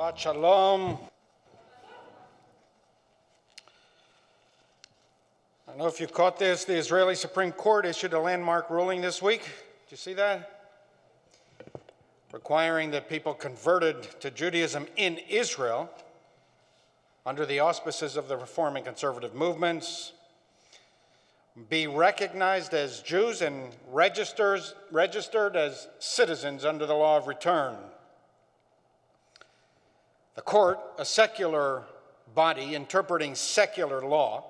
Shabbat Shalom. I don't know if you caught this. The Israeli Supreme Court issued a landmark ruling this week. Did you see that? Requiring that people converted to Judaism in Israel under the auspices of the Reform and Conservative movements be recognized as Jews and registers, registered as citizens under the law of return. The court, a secular body interpreting secular law,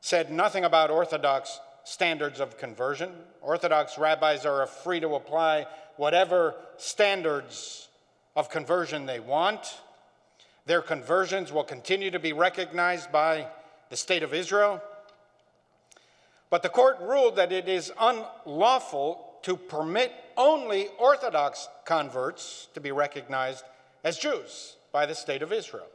said nothing about Orthodox standards of conversion. Orthodox rabbis are free to apply whatever standards of conversion they want. Their conversions will continue to be recognized by the state of Israel. But the court ruled that it is unlawful to permit only Orthodox converts to be recognized as Jews by the state of Israel.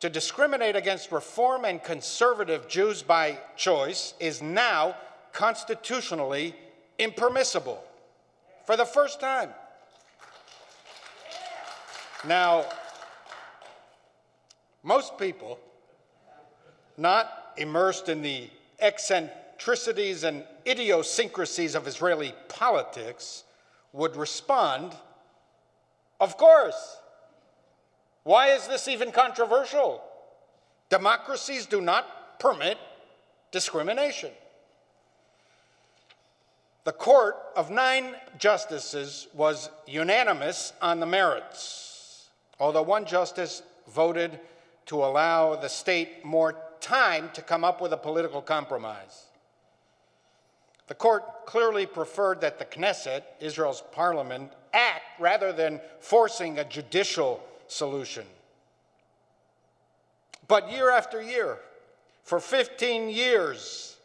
To discriminate against Reform and conservative Jews by choice is now constitutionally impermissible for the first time. Now, most people not immersed in the eccentricities and idiosyncrasies of Israeli politics would respond, Of course. Why is this even controversial? Democracies do not permit discrimination. The court of nine justices was unanimous on the merits, although one justice voted to allow the state more time to come up with a political compromise. The court clearly preferred that the Knesset, Israel's parliament, act rather than forcing a judicial solution. But year after year, for 15 years,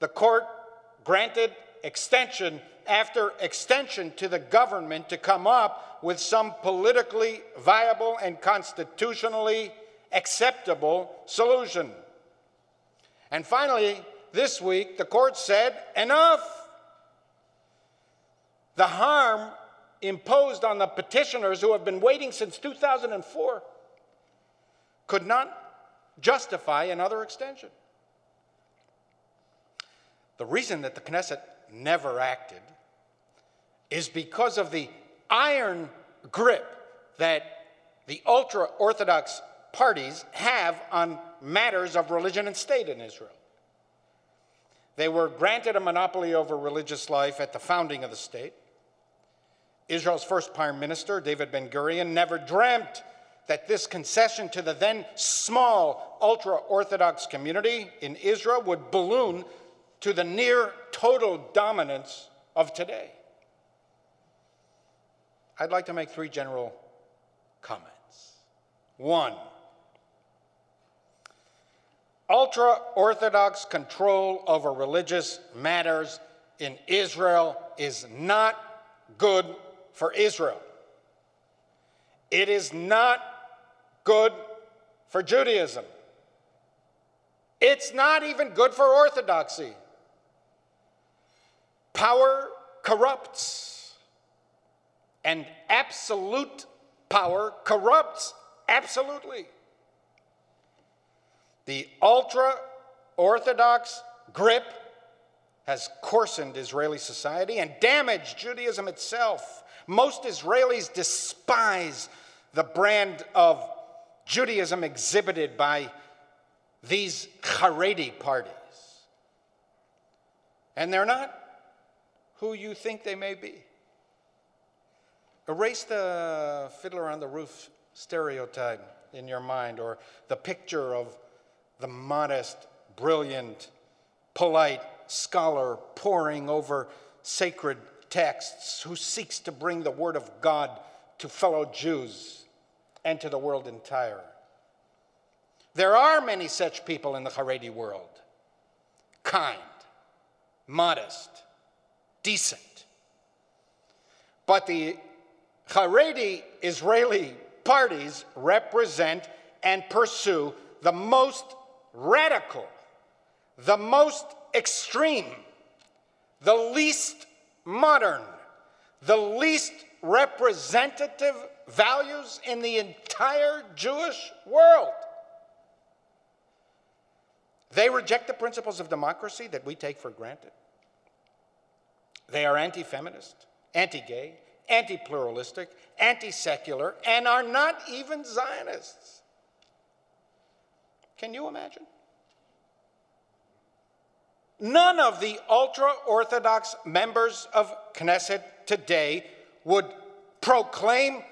the court granted extension after extension to the government to come up with some politically viable and constitutionally acceptable solution. And finally, this week, the court said, enough. The harm imposed on the petitioners who have been waiting since 2004 could not justify another extension. The reason that the Knesset never acted is because of the iron grip that the ultra Orthodox parties have on matters of religion and state in Israel. They were granted a monopoly over religious life at the founding of the state. Israel's first prime minister, David Ben Gurion, never dreamt that this concession to the then small ultra Orthodox community in Israel would balloon to the near total dominance of today. I'd like to make three general comments. One, ultra Orthodox control over religious matters in Israel is not good for Israel. It is not good for Judaism. It's not even good for Orthodoxy. Power corrupts, and absolute power corrupts absolutely. The ultra Orthodox grip has coarsened Israeli society and damaged Judaism itself. Most Israelis despise the brand of Judaism exhibited by these Haredi parties. And they're not who you think they may be. Erase the fiddler on the roof stereotype in your mind or the picture of the modest, brilliant, polite scholar poring over sacred texts who seeks to bring the Word of God to fellow Jews and to the world entire. There are many such people in the Haredi world kind, modest, decent. But the Haredi Israeli parties represent and pursue the most radical, the most extreme, the least modern, the least representative values in the entire Jewish world. They reject the principles of democracy that we take for granted. They are anti feminist, anti gay, anti pluralistic, anti secular, and are not even Zionists. Can you imagine? None of the ultra Orthodox members of Knesset today would proclaim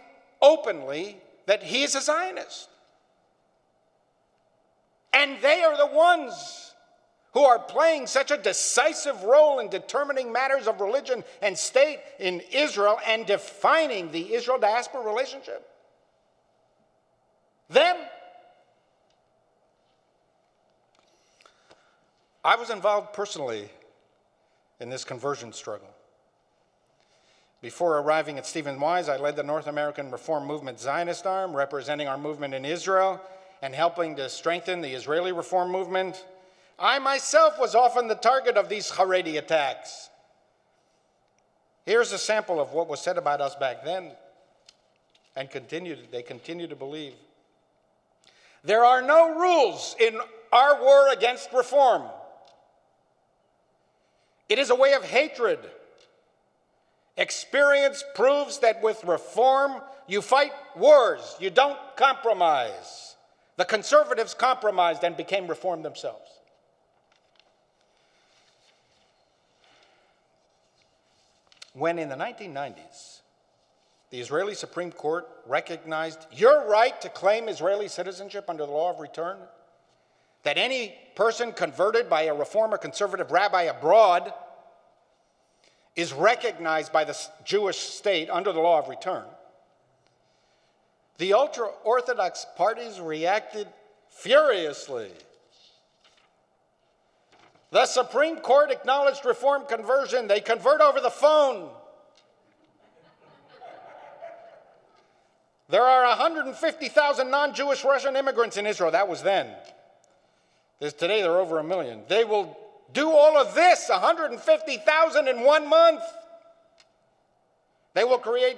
openly that he is a Zionist. And they are the ones who are playing such a decisive role in determining matters of religion and state in Israel and defining the Israel diaspora relationship. Them. I was involved personally in this conversion struggle. Before arriving at Stephen Wise, I led the North American Reform Movement Zionist arm, representing our movement in Israel and helping to strengthen the Israeli Reform movement. I myself was often the target of these Haredi attacks. Here's a sample of what was said about us back then, and continue, they continue to believe. There are no rules in our war against reform. It is a way of hatred. Experience proves that with reform, you fight wars, you don't compromise. The conservatives compromised and became reformed themselves. When in the 1990s, the Israeli Supreme Court recognized your right to claim Israeli citizenship under the law of return, that any person converted by a reformer conservative rabbi abroad is recognized by the Jewish state under the law of return, the ultra Orthodox parties reacted furiously. The Supreme Court acknowledged reform conversion. They convert over the phone. There are 150,000 non Jewish Russian immigrants in Israel. That was then. There's, today, there are over a million. They will do all of this 150,000 in one month. They will create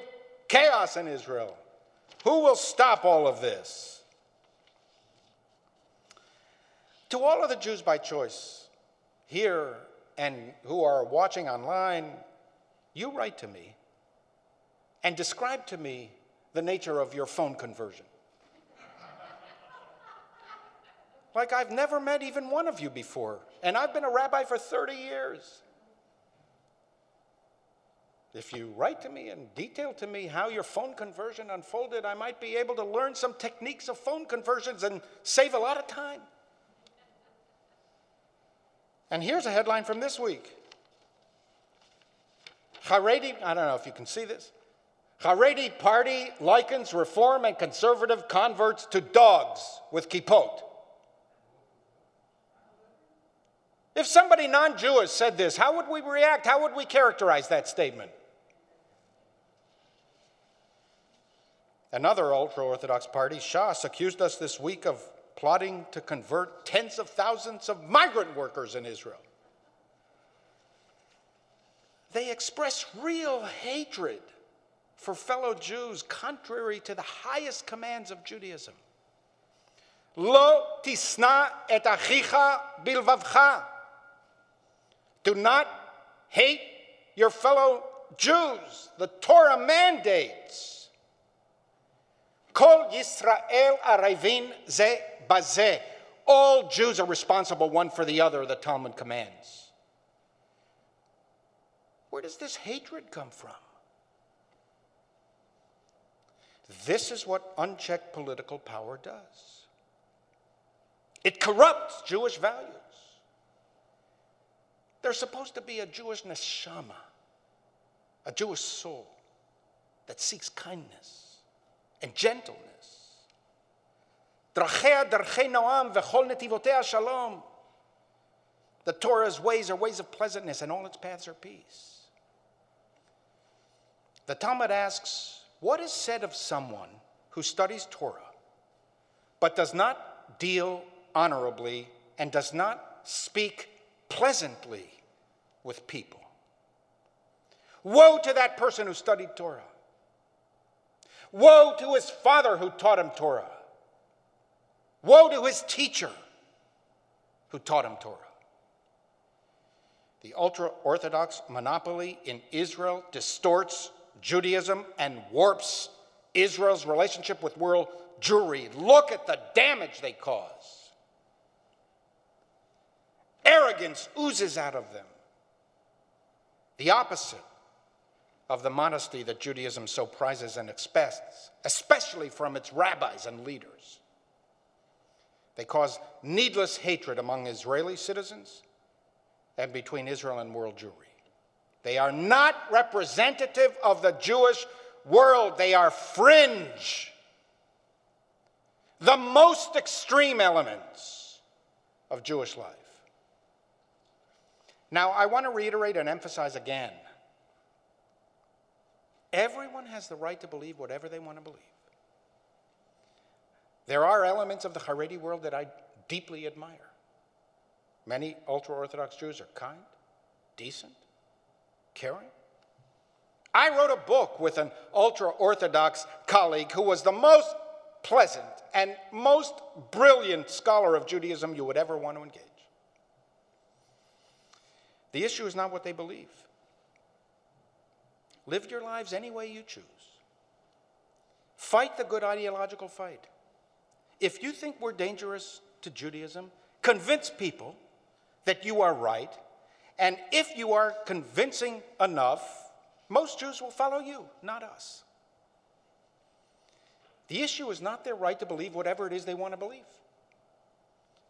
chaos in Israel. Who will stop all of this? To all of the Jews by choice here and who are watching online, you write to me and describe to me the nature of your phone conversion. Like I've never met even one of you before, and I've been a rabbi for 30 years. If you write to me and detail to me how your phone conversion unfolded, I might be able to learn some techniques of phone conversions and save a lot of time. And here's a headline from this week Haredi, I don't know if you can see this. Haredi party likens reform and conservative converts to dogs with kippot. If somebody non Jewish said this, how would we react? How would we characterize that statement? Another ultra Orthodox party, Shas, accused us this week of plotting to convert tens of thousands of migrant workers in Israel. They express real hatred for fellow Jews, contrary to the highest commands of Judaism. Lo tisna et achicha bilvavcha. Do not hate your fellow Jews. The Torah mandates Kol Yisrael arevin ze bazeh. All Jews are responsible one for the other, the Talmud commands. Where does this hatred come from? This is what unchecked political power does it corrupts Jewish values. There's supposed to be a Jewish neshama, a Jewish soul that seeks kindness and gentleness. shalom. The Torah's ways are ways of pleasantness, and all its paths are peace. The Talmud asks, What is said of someone who studies Torah but does not deal honorably and does not speak pleasantly with people? Woe to that person who studied Torah Woe to his father who taught him Torah. Woe to his teacher who taught him Torah. The ultra Orthodox monopoly in Israel distorts Judaism and warps Israel's relationship with world Jewry. Look at the damage they cause. Arrogance oozes out of them. The opposite of the modesty that Judaism so prizes and expects, especially from its rabbis and leaders. They cause needless hatred among Israeli citizens and between Israel and world Jewry. They are not representative of the Jewish world, they are fringe the most extreme elements of Jewish life. Now, I want to reiterate and emphasize again everyone has the right to believe whatever they want to believe. There are elements of the Haredi world that I deeply admire. Many ultra Orthodox Jews are kind, decent, caring. I wrote a book with an ultra Orthodox colleague who was the most pleasant and most brilliant scholar of Judaism you would ever want to engage. The issue is not what they believe. Live your lives any way you choose. Fight the good ideological fight. If you think we're dangerous to Judaism, convince people that you are right. And if you are convincing enough, most Jews will follow you, not us. The issue is not their right to believe whatever it is they want to believe.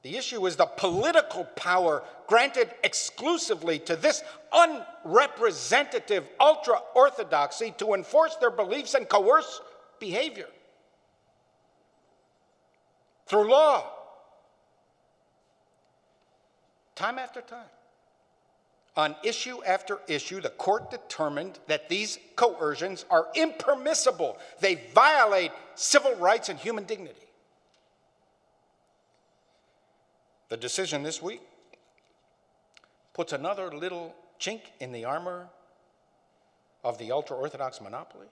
The issue is the political power granted exclusively to this unrepresentative ultra orthodoxy to enforce their beliefs and coerce behavior through law. Time after time. On issue after issue, the court determined that these coercions are impermissible. They violate civil rights and human dignity. The decision this week puts another little chink in the armor of the ultra Orthodox monopoly.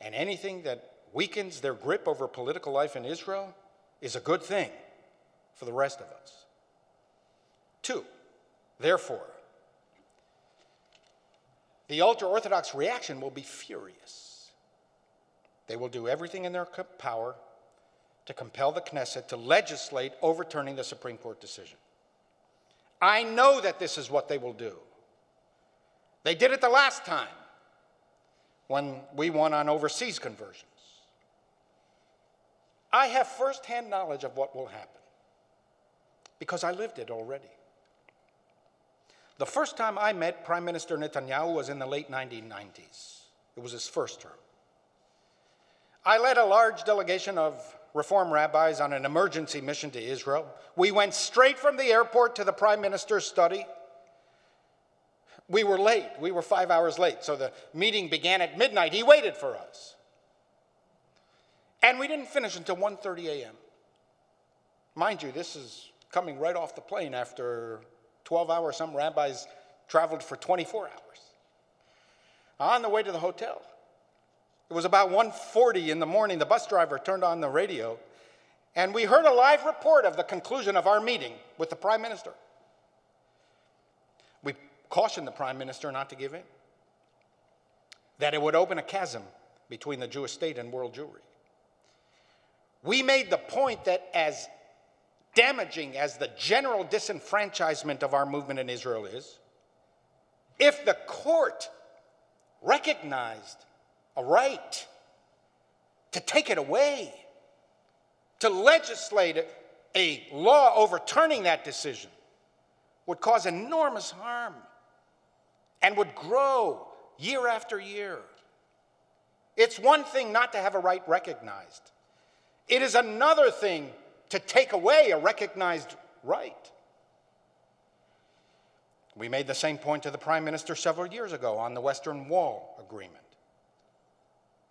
And anything that weakens their grip over political life in Israel is a good thing for the rest of us. Two, Therefore, the ultra Orthodox reaction will be furious. They will do everything in their power to compel the Knesset to legislate overturning the Supreme Court decision. I know that this is what they will do. They did it the last time when we won on overseas conversions. I have firsthand knowledge of what will happen because I lived it already. The first time I met Prime Minister Netanyahu was in the late 1990s. It was his first term. I led a large delegation of Reform rabbis on an emergency mission to Israel. We went straight from the airport to the Prime Minister's study. We were late. We were five hours late. So the meeting began at midnight. He waited for us. And we didn't finish until 1.30 a.m. Mind you, this is coming right off the plane after 12 hours. Some rabbis traveled for 24 hours. On the way to the hotel, it was about 1:40 in the morning. The bus driver turned on the radio, and we heard a live report of the conclusion of our meeting with the prime minister. We cautioned the prime minister not to give in, that it would open a chasm between the Jewish state and world Jewry. We made the point that as damaging as the general disenfranchisement of our movement in Israel is, if the court recognized a right to take it away, to legislate a law overturning that decision, would cause enormous harm and would grow year after year. It's one thing not to have a right recognized, it is another thing to take away a recognized right. We made the same point to the Prime Minister several years ago on the Western Wall Agreement.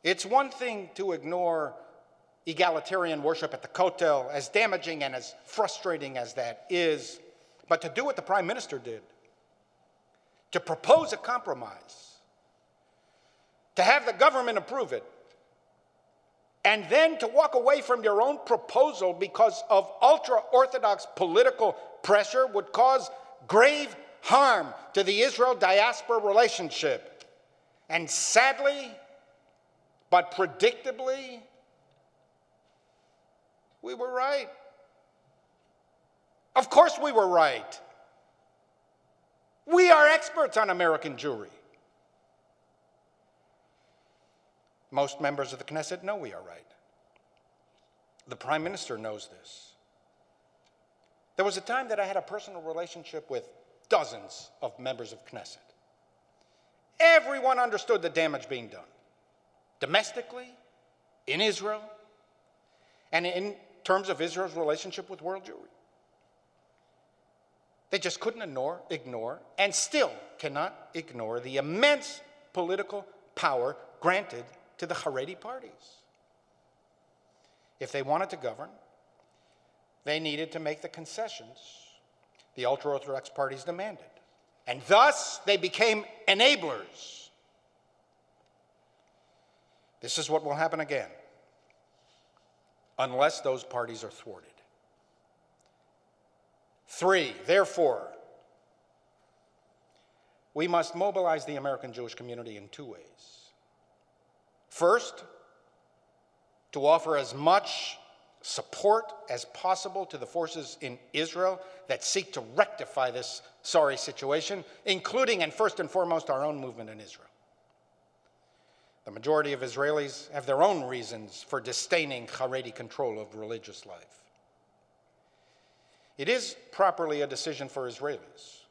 It's one thing to ignore egalitarian worship at the Kotel, as damaging and as frustrating as that is, but to do what the Prime Minister did, to propose a compromise, to have the government approve it, and then to walk away from your own proposal because of ultra Orthodox political pressure would cause grave harm to the Israel diaspora relationship. And sadly, but predictably, we were right. Of course, we were right. We are experts on American Jewry. Most members of the Knesset know we are right. The Prime Minister knows this. There was a time that I had a personal relationship with dozens of members of Knesset. Everyone understood the damage being done, domestically, in Israel, and in terms of Israel's relationship with world Jewry. They just couldn't ignore, ignore, and still cannot ignore the immense political power granted to the Haredi parties. If they wanted to govern, they needed to make the concessions the ultra Orthodox parties demanded. And thus, they became enablers. This is what will happen again, unless those parties are thwarted. Three, therefore, we must mobilize the American Jewish community in two ways. First, to offer as much support as possible to the forces in Israel that seek to rectify this sorry situation, including and first and foremost our own movement in Israel. The majority of Israelis have their own reasons for disdaining Haredi control of religious life. It is properly a decision for Israelis.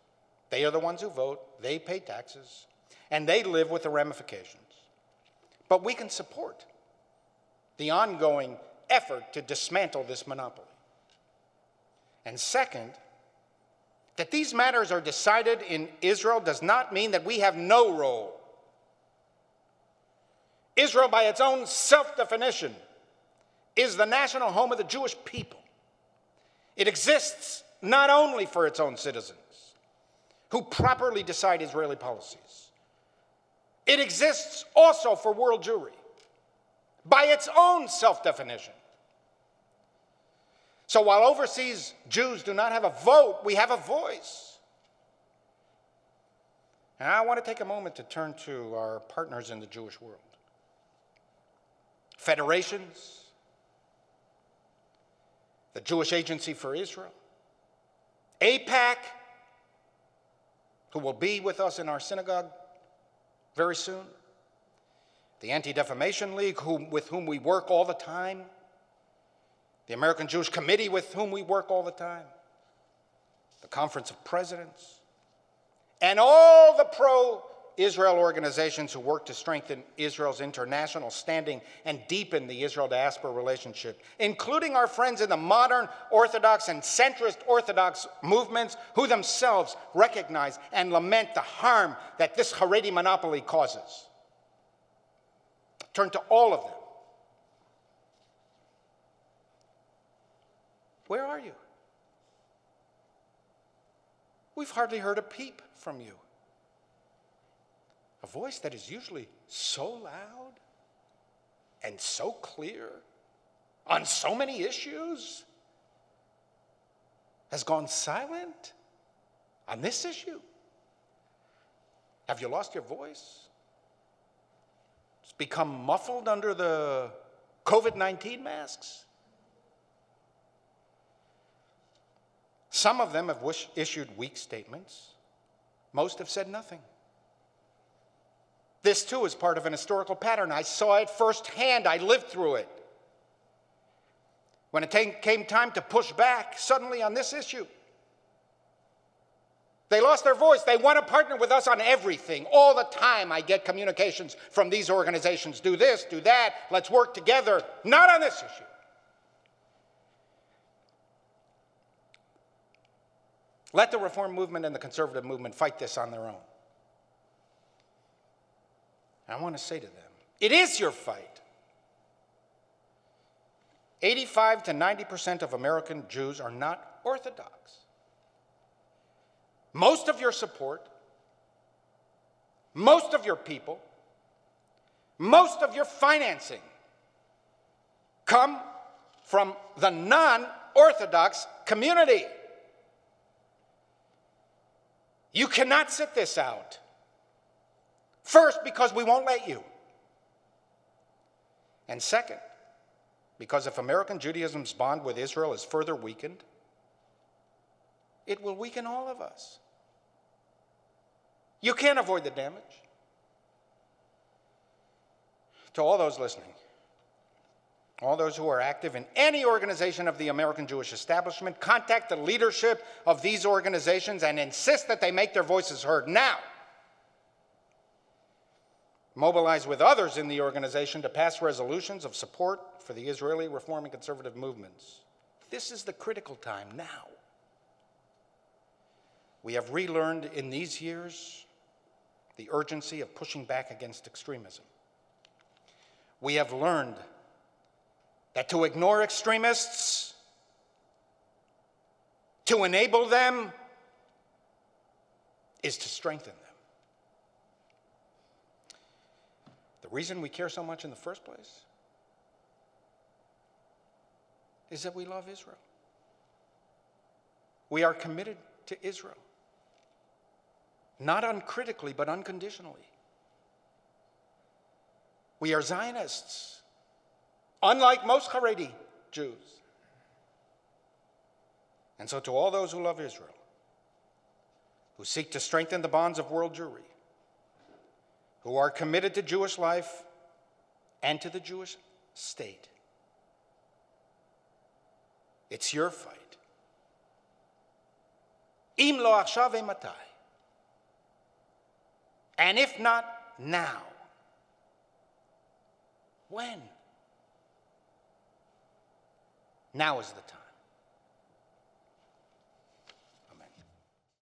They are the ones who vote, they pay taxes, and they live with the ramifications. But we can support the ongoing effort to dismantle this monopoly. And second, that these matters are decided in Israel does not mean that we have no role. Israel, by its own self definition, is the national home of the Jewish people. It exists not only for its own citizens, who properly decide Israeli policies, it exists also for world Jewry by its own self definition. So while overseas Jews do not have a vote, we have a voice. And I want to take a moment to turn to our partners in the Jewish world federations, the Jewish Agency for Israel, AIPAC, who will be with us in our synagogue very soon. The Anti Defamation League, whom, with whom we work all the time. The American Jewish Committee, with whom we work all the time. The Conference of Presidents. And all the pro Israel organizations who work to strengthen Israel's international standing and deepen the Israel diaspora relationship, including our friends in the modern Orthodox and centrist Orthodox movements who themselves recognize and lament the harm that this Haredi monopoly causes. Turn to all of them. Where are you? We've hardly heard a peep from you a voice that is usually so loud and so clear on so many issues has gone silent on this issue? Have you lost your voice? It's become muffled under the COVID 19 masks? Some of them have wish- issued weak statements, most have said nothing. This too is part of an historical pattern. I saw it firsthand, I lived through it. When it came time to push back suddenly on this issue, they lost their voice. They want to partner with us on everything. All the time, I get communications from these organizations do this, do that, let's work together. Not on this issue. Let the reform movement and the conservative movement fight this on their own. I want to say to them, it is your fight. 85 to 90% of American Jews are not Orthodox. Most of your support, most of your people, most of your financing come from the non Orthodox community. You cannot sit this out. First, because we won't let you. And second, because if American Judaism's bond with Israel is further weakened, it will weaken all of us. You can't avoid the damage. To all those listening, all those who are active in any organization of the American Jewish establishment, contact the leadership of these organizations and insist that they make their voices heard now. Mobilize with others in the organization to pass resolutions of support for the Israeli reform and conservative movements. This is the critical time now. We have relearned in these years the urgency of pushing back against extremism. We have learned that to ignore extremists, to enable them, is to strengthen them. The reason we care so much in the first place is that we love Israel. We are committed to Israel, not uncritically, but unconditionally. We are Zionists unlike most Haredi Jews. And so, to all those who love Israel, who seek to strengthen the bonds of world Jewry, who are committed to Jewish life and to the Jewish state, it's your fight. Im lo matai. And if not now, when? Now is the time.